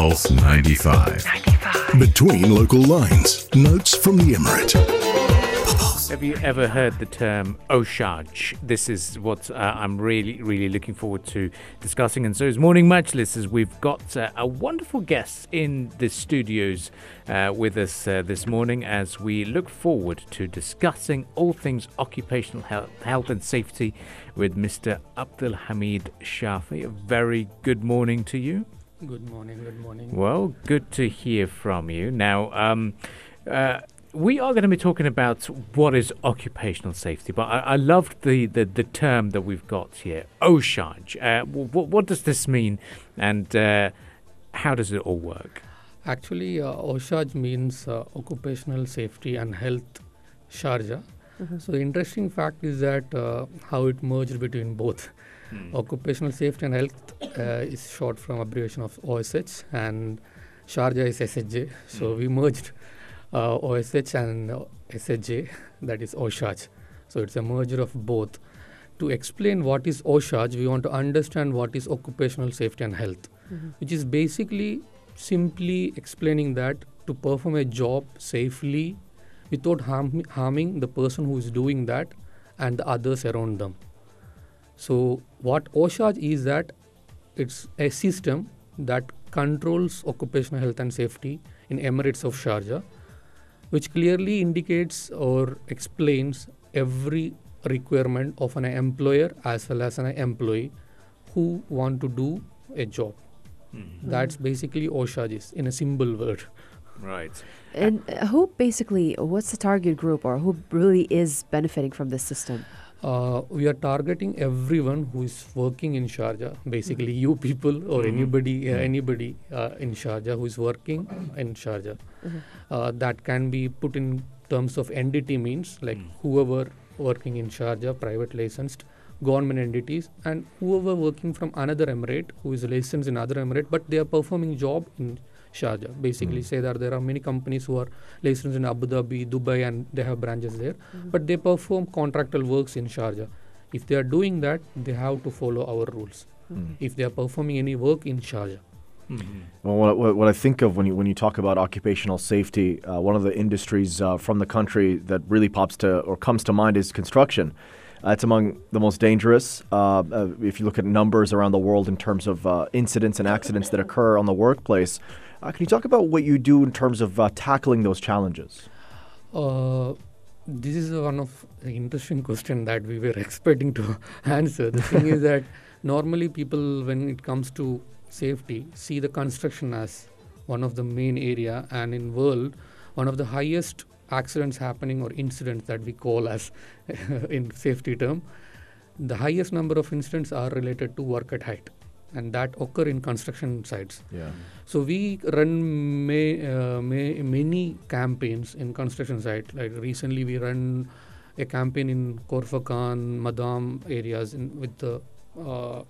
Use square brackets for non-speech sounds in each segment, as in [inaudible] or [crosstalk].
Pulse 95. 95. Between local lines, notes from the Emirate. Have you ever heard the term Oshaj? This is what uh, I'm really, really looking forward to discussing. And so, as Morning Majlis listeners, we've got uh, a wonderful guest in the studios uh, with us uh, this morning as we look forward to discussing all things occupational health, health and safety with Mr. Abdulhameed Shafi. A very good morning to you. Good morning, good morning. Well, good to hear from you. Now, um, uh, we are going to be talking about what is occupational safety, but I, I loved the, the, the, term that we've got here, OSHAJ. Uh, what, what does this mean, and uh, how does it all work? Actually, uh, OSHAJ means uh, Occupational Safety and Health Sharjah. Mm-hmm. So, the interesting fact is that uh, how it merged between both. Hmm. Occupational Safety and Health uh, is short from abbreviation of OSH, and Sharjah is SHJ. So, hmm. we merged uh, OSH and SHJ, that is OSHAJ. So it's a merger of both. To explain what is OSHAJ, we want to understand what is occupational safety and health, mm-hmm. which is basically simply explaining that to perform a job safely without harm, harming the person who is doing that and the others around them. So, what OSHA is that it's a system that controls occupational health and safety in Emirates of Sharjah which clearly indicates or explains every requirement of an employer as well as an employee who want to do a job. Mm-hmm. That's basically OSHA in a simple word. Right. And who basically, what's the target group or who really is benefiting from this system? uh, we are targeting everyone who is working in Sharjah. Basically, you people or mm-hmm. anybody, uh, mm-hmm. anybody uh, in Sharjah who is working in Sharjah. Mm-hmm. Uh, that can be put in terms of entity means like mm. whoever working in Sharjah, private licensed government entities, and whoever working from another emirate who is licensed in other emirate, but they are performing job in Sharjah. Basically, mm. say that there are many companies who are licensed in Abu Dhabi, Dubai, and they have branches there, mm-hmm. but they perform contractual works in Sharjah. If they are doing that, they have to follow our rules. Mm. If they are performing any work in Sharjah. Mm-hmm. Well, what, what, I think of when you when you talk about occupational safety, uh, one of the industries uh, from the country that really pops to or comes to mind is construction. Uh, it's among the most dangerous. Uh, uh, if you look at numbers around the world in terms of uh, incidents and accidents that occur on the workplace, uh, can you talk about what you do in terms of uh, tackling those challenges? Uh, this is one of the interesting question that we were [laughs] expecting to [laughs] answer. The thing is that normally people, when it comes to safety, see the construction as one of the main area, and in world, one of the highest accidents happening or incidents that we call as [laughs] in safety term. The highest number of incidents are related to work at height and that occur in construction sites. Yeah. So we run may, uh, may, many campaigns in construction sites. Like recently, we run a campaign in Khor-Fakkan, Madam areas in, with the uh,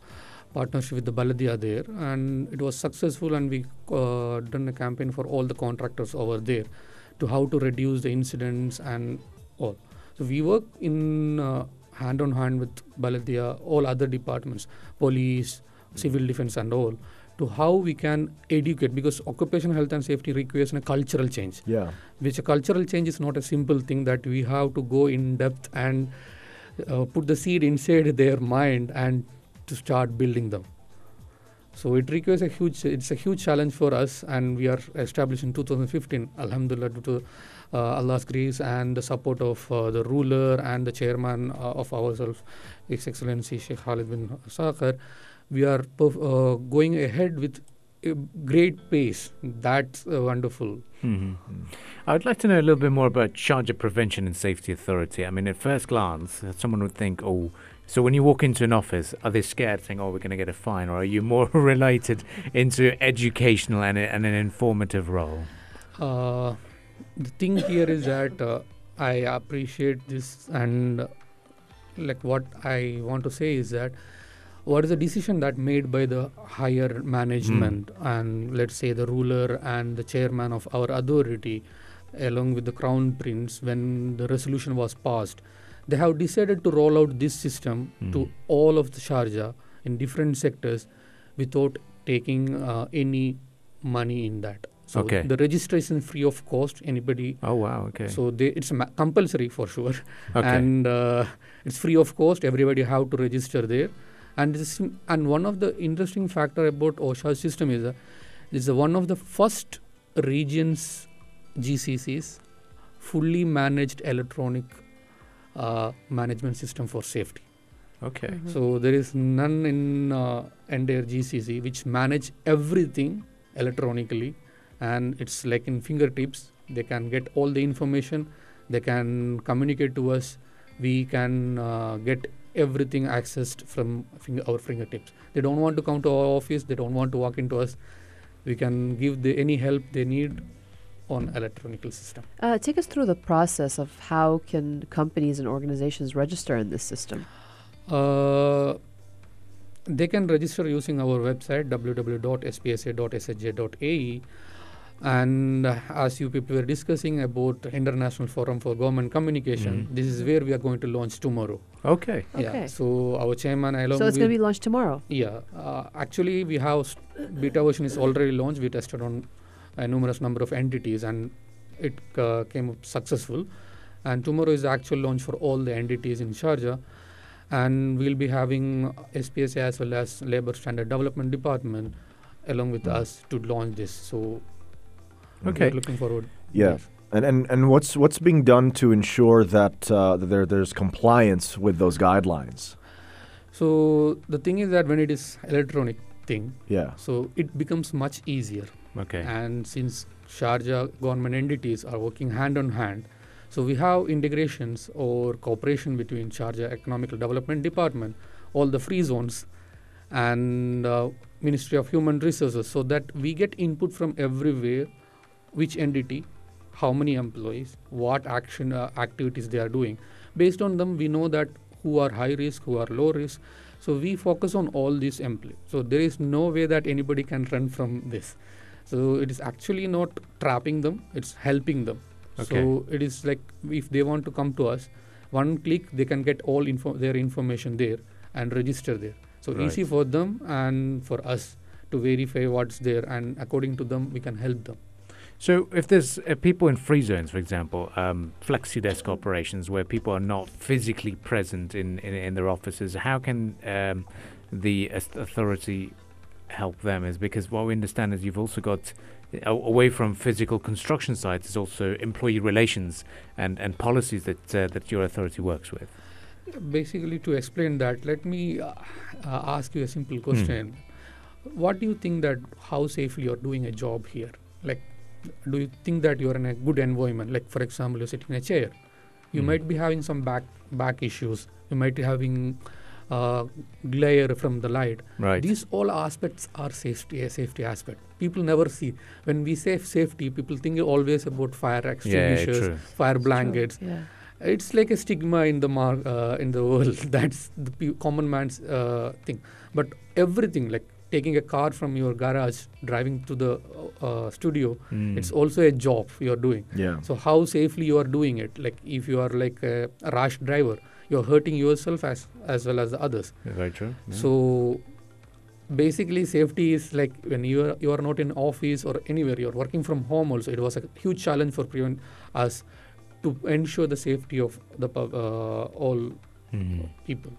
partnership with the Baladia there, and it was successful. And we uh, done a campaign for all the contractors over there to how to reduce the incidents and all. So we work in uh, hand on hand with Baladia, all other departments, police, civil defense and all to how we can educate because occupational health and safety requires a cultural change. Yeah. Which a cultural change is not a simple thing that we have to go in depth and uh, put the seed inside their mind and to start building them. So it requires a huge it's a huge challenge for us and we are established in 2015 alhamdulillah due to uh, Allah's grace and the support of uh, the ruler and the chairman uh, of ourselves His Excellency Sheikh Khalid bin Saqar we are perf- uh, going ahead with a great pace. That's uh, wonderful. Mm-hmm. I would like to know a little bit more about Sharjah Prevention and Safety Authority. I mean, at first glance, someone would think, oh, so when you walk into an office, are they scared, saying, "Oh, we're going to get a fine," or are you more [laughs] related into educational and, and an informative role? Uh, the thing here is that uh, I appreciate this, and like what I want to say is that what is the decision that made by the higher management mm. and let's say the ruler and the chairman of our authority along with the crown prince when the resolution was passed they have decided to roll out this system mm. to all of the sharjah in different sectors without taking uh, any money in that. So Okay. the registration free of cost. Anybody. Oh wow. Okay. So they, it's ma- compulsory for sure, okay. and uh, it's free of cost. Everybody have to register there, and this and one of the interesting factor about OSHA system is uh, this is one of the first regions GCCs fully managed electronic uh, management system for safety. okay. Mhm. So there is none in uh, entire GCC which manage everything electronically, and it's like in fingertips. They can get all the information. They can communicate to us. We can uh, get everything accessed from finger, our fingertips. They don't want to come to our office. They don't want to walk into us. We can give the, any help they need on electronical system. Uh, take us through the process of how can companies and organizations register in this system. Uh, they can register using our website www.spsa.shj.ae and uh, as you people were discussing about international forum for government communication Mhm. this is where we are going to launch tomorrow Okay. Okay. so our chairman along so it's going to be launched tomorrow. yeah uh, actually we have st- beta version is already launched we tested on a numerous number of entities and it uh, came up successful and tomorrow is the actual launch for all the entities in Sharjah and we'll be having SPSA as well as labor standard development department along with us to launch this so Okay. we're looking forward Yeah. And, and and what's what's being done to ensure that uh, that there there's compliance with those guidelines? so the thing is that when it is electronic thing Yeah. so it becomes much easier Okay. and since Sharjah government entities are working hand on hand, so we have integrations or cooperation between Sharjah Economical Development Department, all the free zones, and uh, Ministry of Human Resources, so that we get input from everywhere, which entity, how many employees, what action uh, activities they are doing. Based on them, we know that who are high risk, who are low risk. So we focus on all these employees. So there is no way that anybody can run from this. So it is actually not trapping them; it's helping them. Okay. So it is like if they want to come to us, one click they can get all info their information there and register there. So Right. easy for them and for us to verify what's there, and according to them we can help them. So, if there's uh, people in free zones, for example, um, flexi desk operations where people are not physically present in, in, in their offices, how can um, the authority help them? Is because what we understand is you've also got away from physical construction sites is also employee relations and, and policies that uh, that your authority works with. Basically, to explain that, let me uh, uh, ask you a simple question. What do you think that how safely you're doing a job here? Like, do you think that you're in a good environment? Like, for example, you're sitting in a chair. You Hmm. might be having some back back issues. You might be having uh, glare from the light. Right. These all aspects are safety a safety aspect. People never see when we say safety. People think always about fire extinguishers, true. fire blankets Yeah. it's like a stigma in the mar- uh, in the [laughs] world that's the pe- common man's uh, thing but everything like taking a car from your garage driving to the uh, studio Mm. it's also a job you're doing Yeah. so how safely you are doing it like if you are like a, rash driver you're hurting yourself as as well as the others very true. yeah. so basically safety is like when you are you are not in office or anywhere you're working from home also it was a huge challenge for prevent us to ensure the safety of the uh, all Mhm. people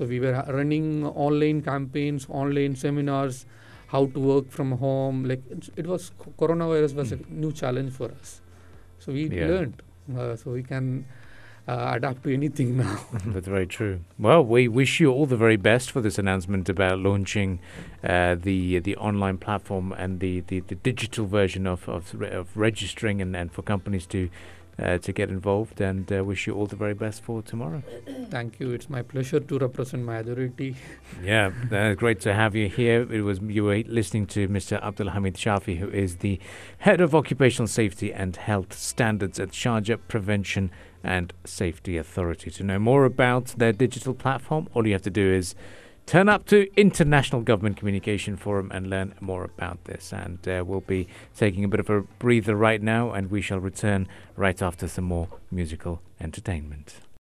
so we were running online campaigns online seminars how to work from home like it, it was coronavirus was a new challenge for us so we Yeah. learned uh, so we can uh, adapt to anything [laughs] now [laughs] That's very true. Well, we wish you all the very best for this announcement about launching uh, the the online platform and the, the, the digital version of of, of registering and, and for companies to uh, to get involved. And uh, wish you all the very best for tomorrow. [coughs] thank you it's my pleasure to represent my authority [laughs] Yeah, uh, great to have you here. It was you were listening to Mr. Abdulhameed Shafi, who is the head of occupational safety and health standards at Sharjah Prevention and Safety Authority. To know more about their digital platform, all you have to do is turn up to International Government Communication Forum and learn more about this. And uh, we'll be taking a bit of a breather right now, and we shall return right after some more musical entertainment.